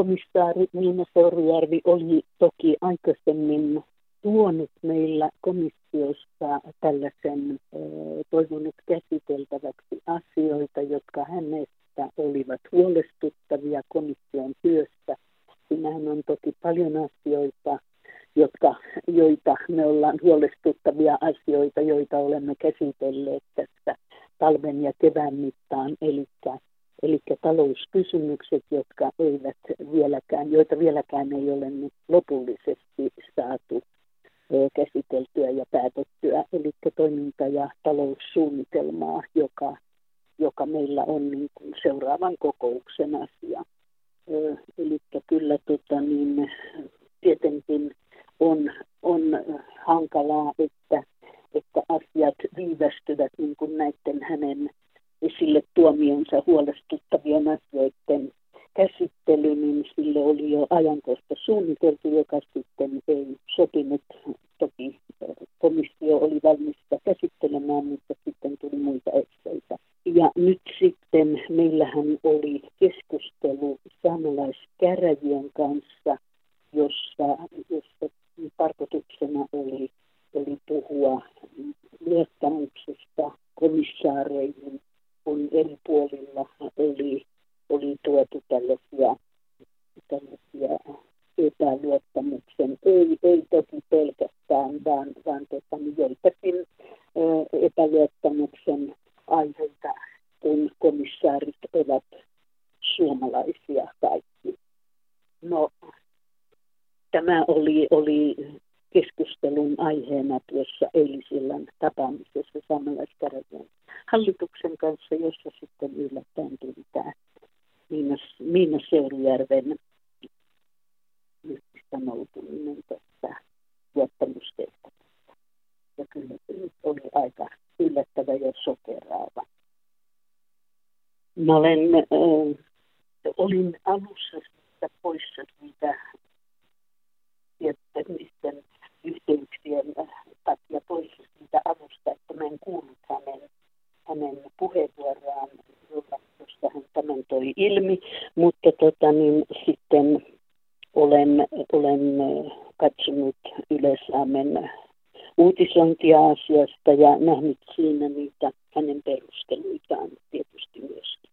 komissaari Niina Seurujärvi oli toki aikaisemmin tuonut meillä komissiossa tällaisen toivonut käsiteltäväksi asioita, jotka hänestä olivat huolestuttavia komission työstä. Siinähän on toki paljon asioita, jotka, joita me ollaan huolestuttavia asioita, joita olemme käsitelleet tässä talven ja kevään mittaan, eli Eli talouskysymykset, jotka eivät vieläkään, joita vieläkään ei ole nyt lopullisesti saatu käsiteltyä ja päätettyä, eli toiminta- ja taloussuunnitelmaa, joka, joka meillä on niin kuin seuraavan kokouksen asia. Eli kyllä tota, niin, tietenkin on, on hankalaa, että, että asiat viivästyvät niin kuin näiden hänen esille tuomionsa huolestuttavien asioiden käsittely, niin sille oli jo ajankohta suunniteltu, joka sitten ei sopinut. Toki komissio oli valmis sitä käsittelemään, mutta sitten tuli muita esteitä. Ja nyt sitten meillähän oli keskustelu saamelaiskäräjien kanssa, jossa, jossa tarkoituksena oli, oli puhua luottamuksesta komissaareihin kun eri puolilla oli, oli tuotu tällaisia, tällaisia epäluottamuksen, ei, ei toki pelkästään, vaan, vaan tota, niin joitakin epäluottamuksen aiheita, kun komissaarit ovat suomalaisia kaikki. No, tämä oli, oli keskustelun aiheena tuossa eilisillan tapaamisessa saamelaiskäräjien hallituksen kanssa, jossa sitten yllättäen tuli tämä Miina, Miina Seurujärven sanoutuminen tästä luottamustehtävästä. Ja kyllä se nyt oli aika yllättävä ja sokeraava. Mä olen, äh, olin alussa poissa siitä tietämisten yhteyksien takia pois siitä alusta, että mä en kuullut hänen, hänen puheenvuoroaan, josta hän tämän toi ilmi, mutta tota, niin, sitten olen, olen katsonut Yle-Saamen uutisointia asiasta ja nähnyt siinä niitä hänen perusteluitaan tietysti myöskin.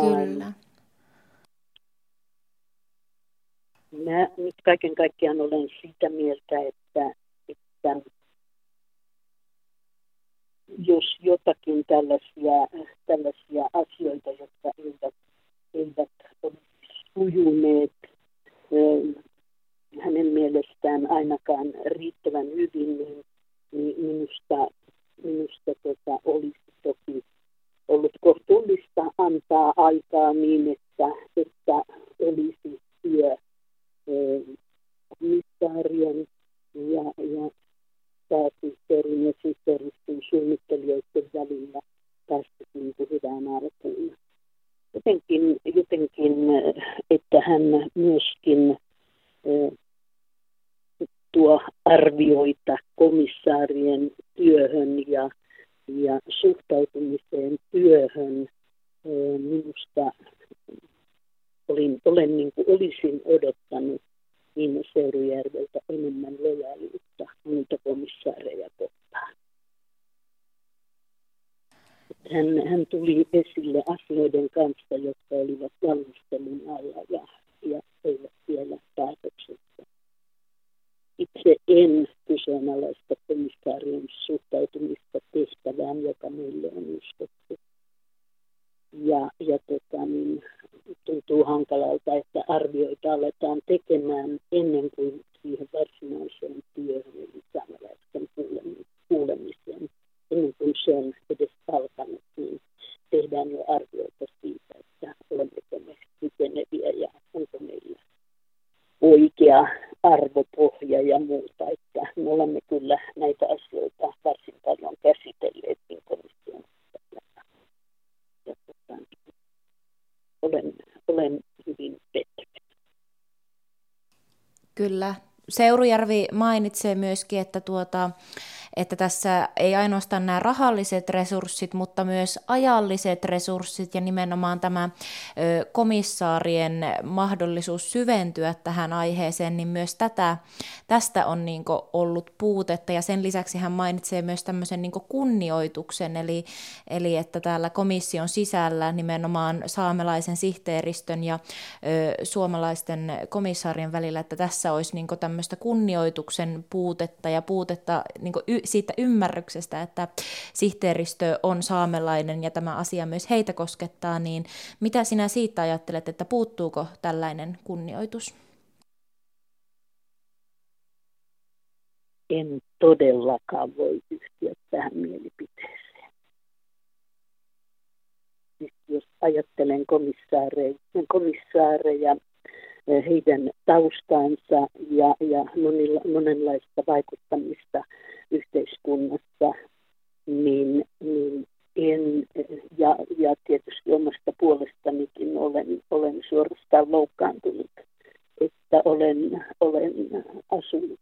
Kyllä. Mä nyt kaiken kaikkiaan olen sitä mieltä, että, että jos jotakin tällaisia, tällaisia asioita, jotka eivät, eivät sujuneet hänen mielestään ainakaan riittävän hyvin, niin, niin minusta, minusta tota, olisi toki ollut kohtuullista antaa aikaa niin, että, että olisi työ komissaarien ja, ja pääsihteerin ja sihteeristön suunnittelijoiden välillä päästä niin hyvään alkuun. Jotenkin, jotenkin, että hän myöskin tuo arvioita komissaarien työhön ja, ja suhtautumiseen työhön minusta olin, olen niin kuin olisin odottanut Niina Seurujärveltä enemmän lojaaliutta muita komissaareja kohtaan. Hän, hän tuli esille asioiden kanssa, jotka olivat valmistelun alla ja, ja eivät vielä päätöksessä. Itse en kyseenalaista komissaarien suhtautumista tehtävään, joka meille on uskottu. Ja, ja tota, niin, tuntuu hankalalta, että arvioita aletaan tekemään ennen kuin siihen varsinaiseen työhön, eli saamelaisten kuulemiseen, ennen kuin se on edes alkanut, niin tehdään jo arvioita siitä, että olemmeko me kykeneviä ja onko meillä oikea arvopohja ja muuta. Että me olemme kyllä näitä asioita varsin paljon käsitelleet niin komission ja, tota, olen, olen hyvin pettynyt. Kyllä. Seurujärvi mainitsee myöskin, että, tuota, että tässä ei ainoastaan nämä rahalliset resurssit, mutta myös ajalliset resurssit ja nimenomaan tämä komissaarien mahdollisuus syventyä tähän aiheeseen, niin myös tätä, tästä on niin ollut puutetta. Ja sen lisäksi hän mainitsee myös tämmöisen niin kunnioituksen, eli, eli että täällä komission sisällä nimenomaan saamelaisen sihteeristön ja ö, suomalaisten komissaarien välillä, että tässä olisi niin tämmöistä kunnioituksen puutetta ja puutetta niin y, siitä ymmärryksestä, että sihteeristö on saamelainen ja tämä asia myös heitä koskettaa, niin mitä sinä siitä ajattelet, että puuttuuko tällainen kunnioitus? En todellakaan voi yhtyä tähän mielipiteeseen. Siis jos ajattelen komissaareja, komissaareja heidän taustansa ja, ja monilla, monenlaista vaikuttamista yhteiskunnassa, niin, niin en, ja, ja tietysti omasta puolestanikin olen, olen suorastaan loukkaantunut, että olen, olen asunut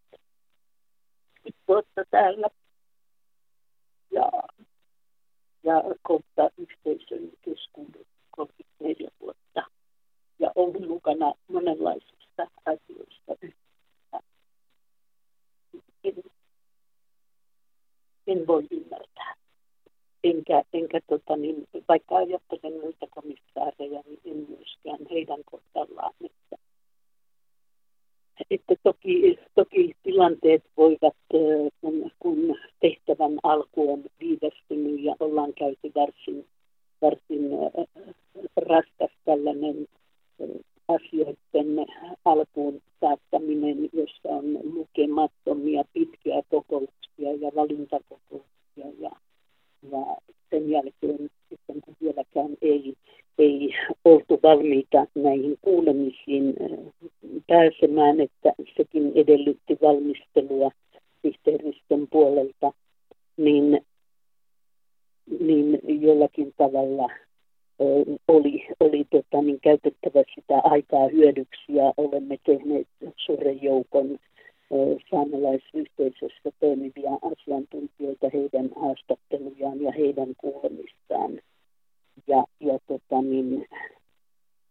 vuotta täällä ja, ja kohta yhteisön keskuudessa 34 vuotta ja ollut mukana monenlaisista asioista En, en voi ymmärtää. Enkä, enkä tota, niin, vaikka ajattelen muita komissaareja, niin en myöskään heidän kohtallaan. Että, että toki, toki tilanteet voivat, kun, kun tehtävän alku on viivästynyt ja ollaan käyty varsin, varsin raskas tällainen asioiden alkuun saattaminen, jossa on lukemattomia pitkiä kokouksia ja valintakokouksia ja, ja sen jälkeen sitten kun vieläkään ei, ei oltu valmiita näihin kuulemisiin pääsemään, että sekin edellytti valmistelua sihteeristön puolelta, niin, niin jollakin tavalla oli, oli tota, niin käytettävä sitä aikaa hyödyksi ja olemme tehneet suuren joukon saamelaisyhteisössä toimivia asiantuntijoita, heidän haastattelujaan ja heidän kuulemistaan. Ja, ja tota, niin,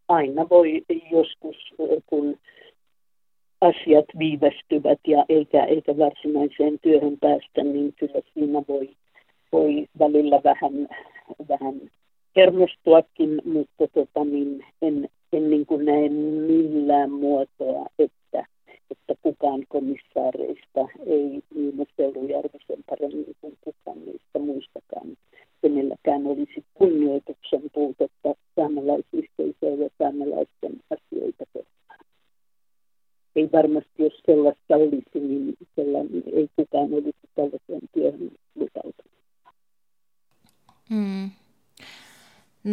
aina voi joskus, kun asiat viivästyvät ja eikä, eikä varsinaiseen työhön päästä, niin kyllä siinä voi, voi välillä vähän, vähän hermostuakin, mutta tota, niin en, en niin kuin näe millään muotoa, että, että kukaan komissaareista ei Niina Seurujärvisen paremmin kuin kukaan niistä muistakaan. Kenelläkään olisi kunnioituksen puutetta saamelaisyhteisöä ja saamelaisten asioita kohtaan. Ei varmasti, jos sellaista olisi, niin sellainen, ei kukaan olisi tällaiseen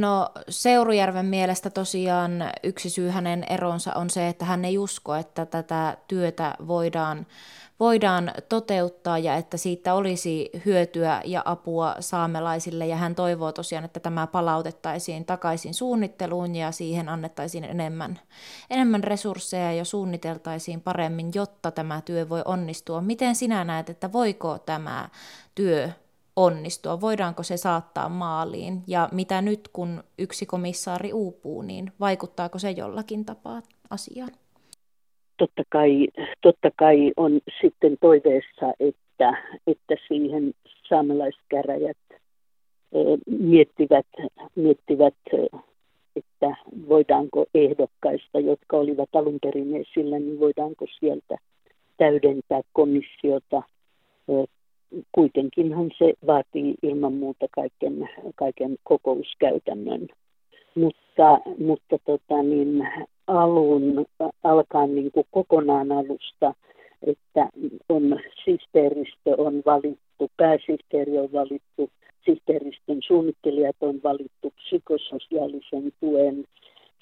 No Seurujärven mielestä tosiaan yksi syy hänen eronsa on se, että hän ei usko, että tätä työtä voidaan, voidaan toteuttaa ja että siitä olisi hyötyä ja apua saamelaisille. Ja hän toivoo tosiaan, että tämä palautettaisiin takaisin suunnitteluun ja siihen annettaisiin enemmän, enemmän resursseja ja suunniteltaisiin paremmin, jotta tämä työ voi onnistua. Miten sinä näet, että voiko tämä työ onnistua? Voidaanko se saattaa maaliin? Ja mitä nyt, kun yksi komissaari uupuu, niin vaikuttaako se jollakin tapaa asiaan? Totta kai, totta kai on sitten toiveessa, että, että siihen saamelaiskäräjät miettivät, miettivät, että voidaanko ehdokkaista, jotka olivat alun perin esillä, niin voidaanko sieltä täydentää komissiota kuitenkinhan se vaatii ilman muuta kaiken, kaiken kokouskäytännön. Mutta, mutta tota niin, alun, alkaa niin kuin kokonaan alusta, että on sihteeristö on valittu, pääsihteeri on valittu, sihteeristön suunnittelijat on valittu, psykososiaalisen tuen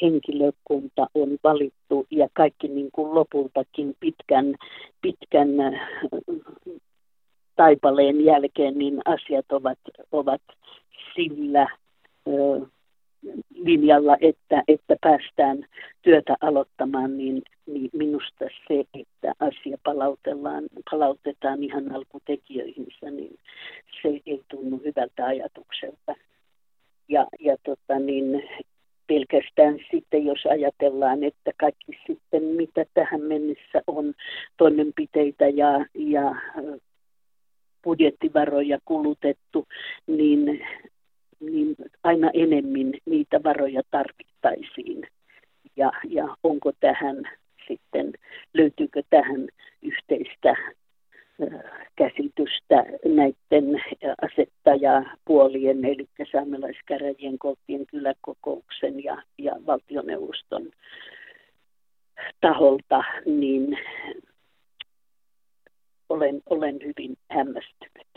henkilökunta on valittu ja kaikki niin kuin lopultakin pitkän, pitkän taipaleen jälkeen, niin asiat ovat, ovat sillä ö, linjalla, että, että päästään työtä aloittamaan, niin, niin minusta se, että asia palautellaan, palautetaan ihan alkutekijöihinsä, niin se ei tunnu hyvältä ajatukselta. Ja, ja tota, niin, pelkästään sitten, jos ajatellaan, että kaikki sitten, mitä tähän mennessä on toimenpiteitä ja, ja budjettivaroja kulutettu, niin niin aina enemmän niitä varoja tarvittaisiin. Ja, ja onko tähän sitten, löytyykö tähän yhteistä käsitystä näiden asettajapuolien, eli saamelaiskäräjien kolttien kyläkokouksen ja, ja valtioneuvoston taholta, niin olen, olen hämmästynyt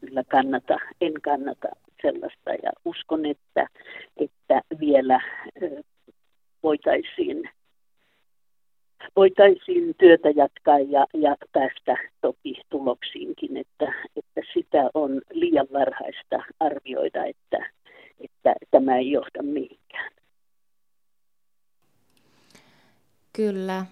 kyllä kannata, en kannata sellaista ja uskon, että, että vielä voitaisiin, voitaisiin työtä jatkaa ja, ja päästä toki tuloksiinkin, että, että sitä on liian varhaista arvioida, että, että tämä ei johda mihinkään. Kyllä.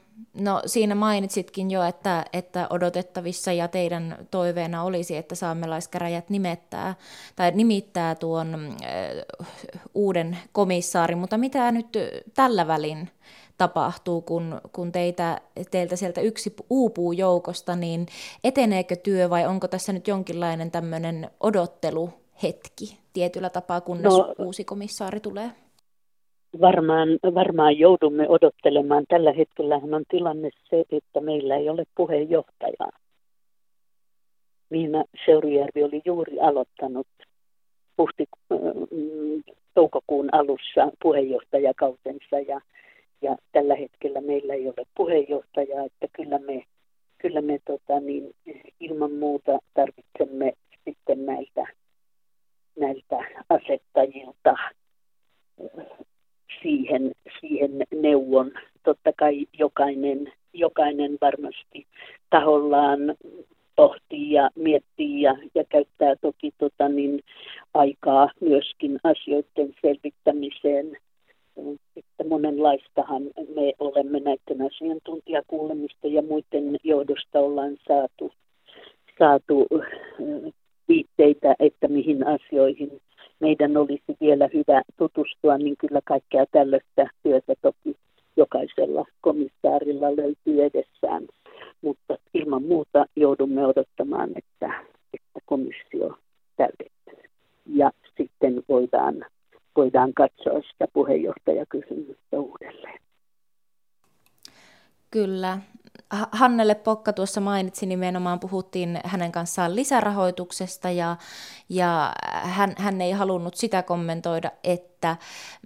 No siinä mainitsitkin jo, että, että odotettavissa ja teidän toiveena olisi, että saamelaiskäräjät nimettää tai nimittää tuon äh, uuden komissaarin, mutta mitä nyt tällä välin tapahtuu, kun, kun teitä, teiltä sieltä yksi uupuu joukosta, niin eteneekö työ vai onko tässä nyt jonkinlainen tämmöinen odotteluhetki tietyllä tapaa, kunnes no, uusi komissaari tulee? Varmaan, varmaan joudumme odottelemaan. Tällä hetkellä on tilanne se, että meillä ei ole puheenjohtajaa. Miina Seurujärvi oli juuri aloittanut puhti, mm, toukokuun alussa puheenjohtajakautensa ja, ja tällä hetkellä meillä ei ole puheenjohtajaa, että kyllä me, kyllä me tota, niin, ilman muuta tarvitsemme sitten näiltä, näiltä asettajilta siihen, siihen neuvon. Totta kai jokainen, jokainen varmasti tahollaan pohtii ja miettii ja, ja käyttää toki tota, niin, aikaa myöskin asioiden selvittämiseen. Että monenlaistahan me olemme näiden asiantuntijakuulemisten ja muiden johdosta ollaan saatu, saatu viitteitä, että mihin asioihin meidän olisi vielä hyvä tutustua, niin kyllä kaikkea tällaista työtä toki jokaisella komissaarilla löytyy edessään. Mutta ilman muuta joudumme odottamaan, että, että komissio täydettyy. Ja sitten voidaan, voidaan katsoa sitä puheenjohtajakysymystä uudelleen. Kyllä. Hannelle Pokka tuossa mainitsi nimenomaan, puhuttiin hänen kanssaan lisärahoituksesta ja, ja hän, hän ei halunnut sitä kommentoida, että,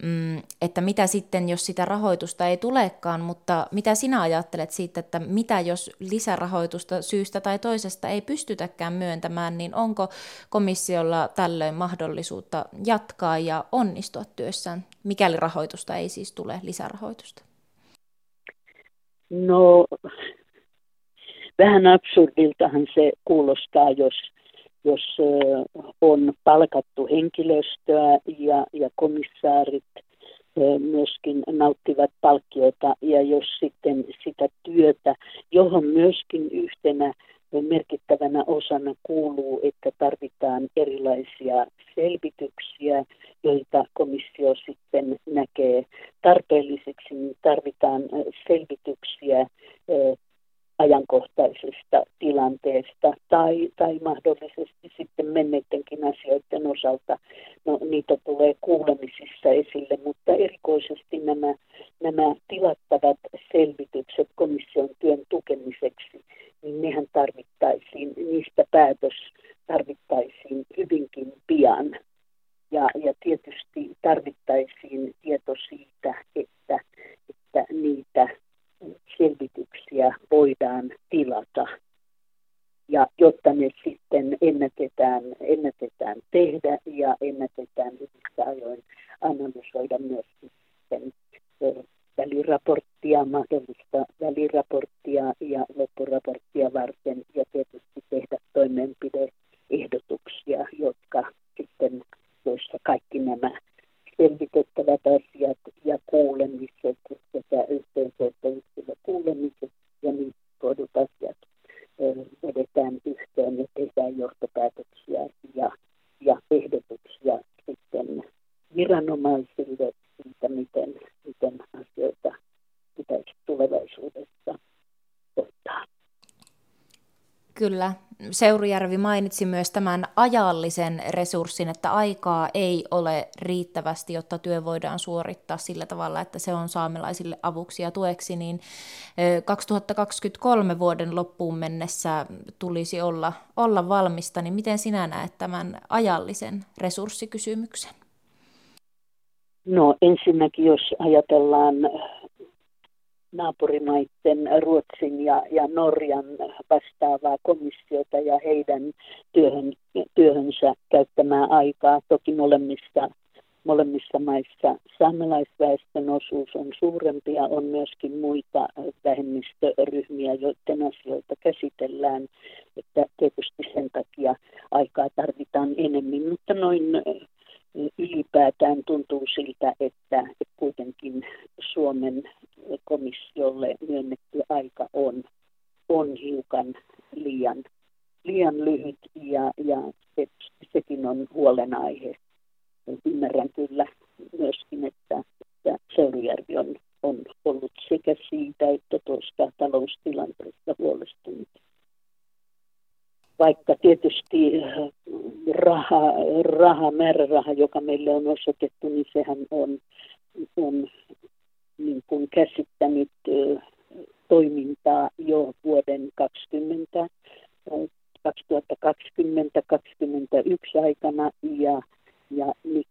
mm, että mitä sitten, jos sitä rahoitusta ei tulekaan, mutta mitä sinä ajattelet siitä, että mitä jos lisärahoitusta syystä tai toisesta ei pystytäkään myöntämään, niin onko komissiolla tällöin mahdollisuutta jatkaa ja onnistua työssään, mikäli rahoitusta ei siis tule lisärahoitusta? No, vähän absurdiltahan se kuulostaa, jos, jos on palkattu henkilöstöä ja, ja komissaarit myöskin nauttivat palkkiota ja jos sitten sitä työtä, johon myöskin yhtenä merkittävänä osana kuuluu, että tarvitaan erilaisia selvityksiä, joita komissio sitten näkee tarpeelliseksi, niin tarvitaan selvityksiä ajankohtaisesta tilanteesta tai, tai mahdollisesti sitten menneidenkin asioiden osalta. No, niitä tulee kuulemisissa esille, mutta erikoisesti nämä, nämä tilattavat Raportiama, que gusta, Dalí Raport Kyllä. Seurujärvi mainitsi myös tämän ajallisen resurssin, että aikaa ei ole riittävästi, jotta työ voidaan suorittaa sillä tavalla, että se on saamelaisille avuksi ja tueksi, niin 2023 vuoden loppuun mennessä tulisi olla, olla valmista, niin miten sinä näet tämän ajallisen resurssikysymyksen? No ensinnäkin, jos ajatellaan naapurimaiden Ruotsin ja, ja Norjan vastaavaa komissiota ja heidän työhön, työhönsä käyttämää aikaa. Toki molemmissa, molemmissa maissa saamelaisväestön osuus on suurempi ja on myöskin muita vähemmistöryhmiä, joiden asioita käsitellään. Että tietysti sen takia aikaa tarvitaan enemmän, mutta noin ylipäätään tuntuu siltä, että kuitenkin Suomen komissiolle myönnetty aika on, on hiukan liian, liian lyhyt ja, ja se, sekin on huolenaihe. Ymmärrän kyllä myöskin, että, että Seurujärvi on, on ollut sekä siitä että tuosta taloustilanteesta huolestunut vaikka tietysti raha, raha, määräraha, joka meille on osoitettu, niin sehän on, on niin kuin käsittänyt toimintaa jo vuoden 20, 2020-2021 aikana ja, ja nyt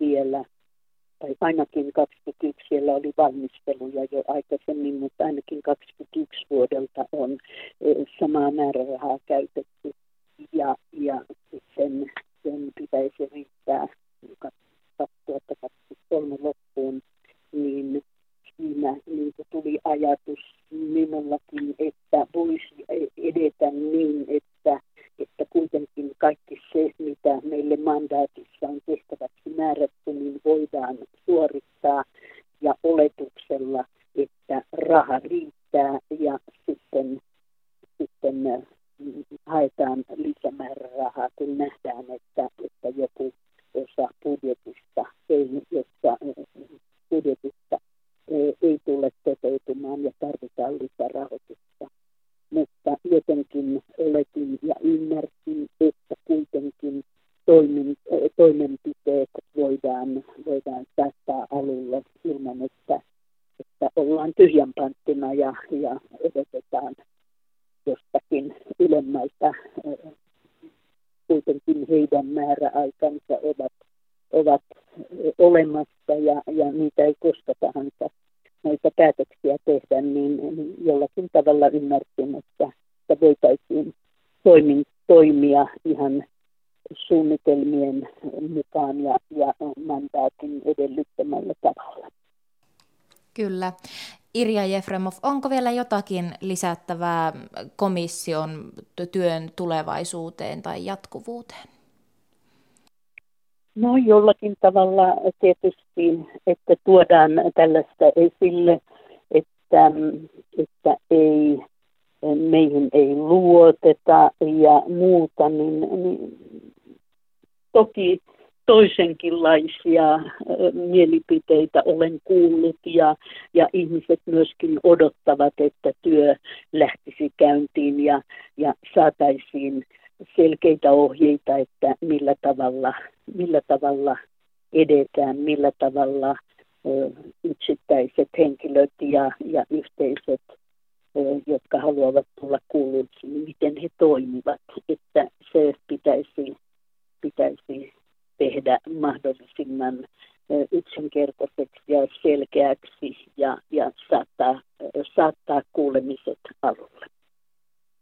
vielä, tai ainakin 21 siellä oli valmisteluja jo aikaisemmin, mutta ainakin 21 vuodelta on samaa määrärahaa käytetty ja, ja sen, sen pitäisi riittää មានយតេ toimia ihan suunnitelmien mukaan ja, ja mandaatin edellyttämällä tavalla. Kyllä. Irja Jefremov, onko vielä jotakin lisättävää komission työn tulevaisuuteen tai jatkuvuuteen? No jollakin tavalla tietysti, että tuodaan tällaista esille, että, että ei, meihin ei luoteta ja muuta, niin, niin toki toisenkinlaisia mielipiteitä olen kuullut ja, ja ihmiset myöskin odottavat, että työ lähtisi käyntiin ja, ja saataisiin selkeitä ohjeita, että millä tavalla, millä tavalla edetään, millä tavalla yksittäiset henkilöt ja, ja yhteisöt, jotka haluavat tulla kuulluksi, niin miten he toimivat, että se pitäisi, pitäisi tehdä mahdollisimman yksinkertaiseksi ja selkeäksi ja, ja saattaa, saattaa kuulemiset alulle.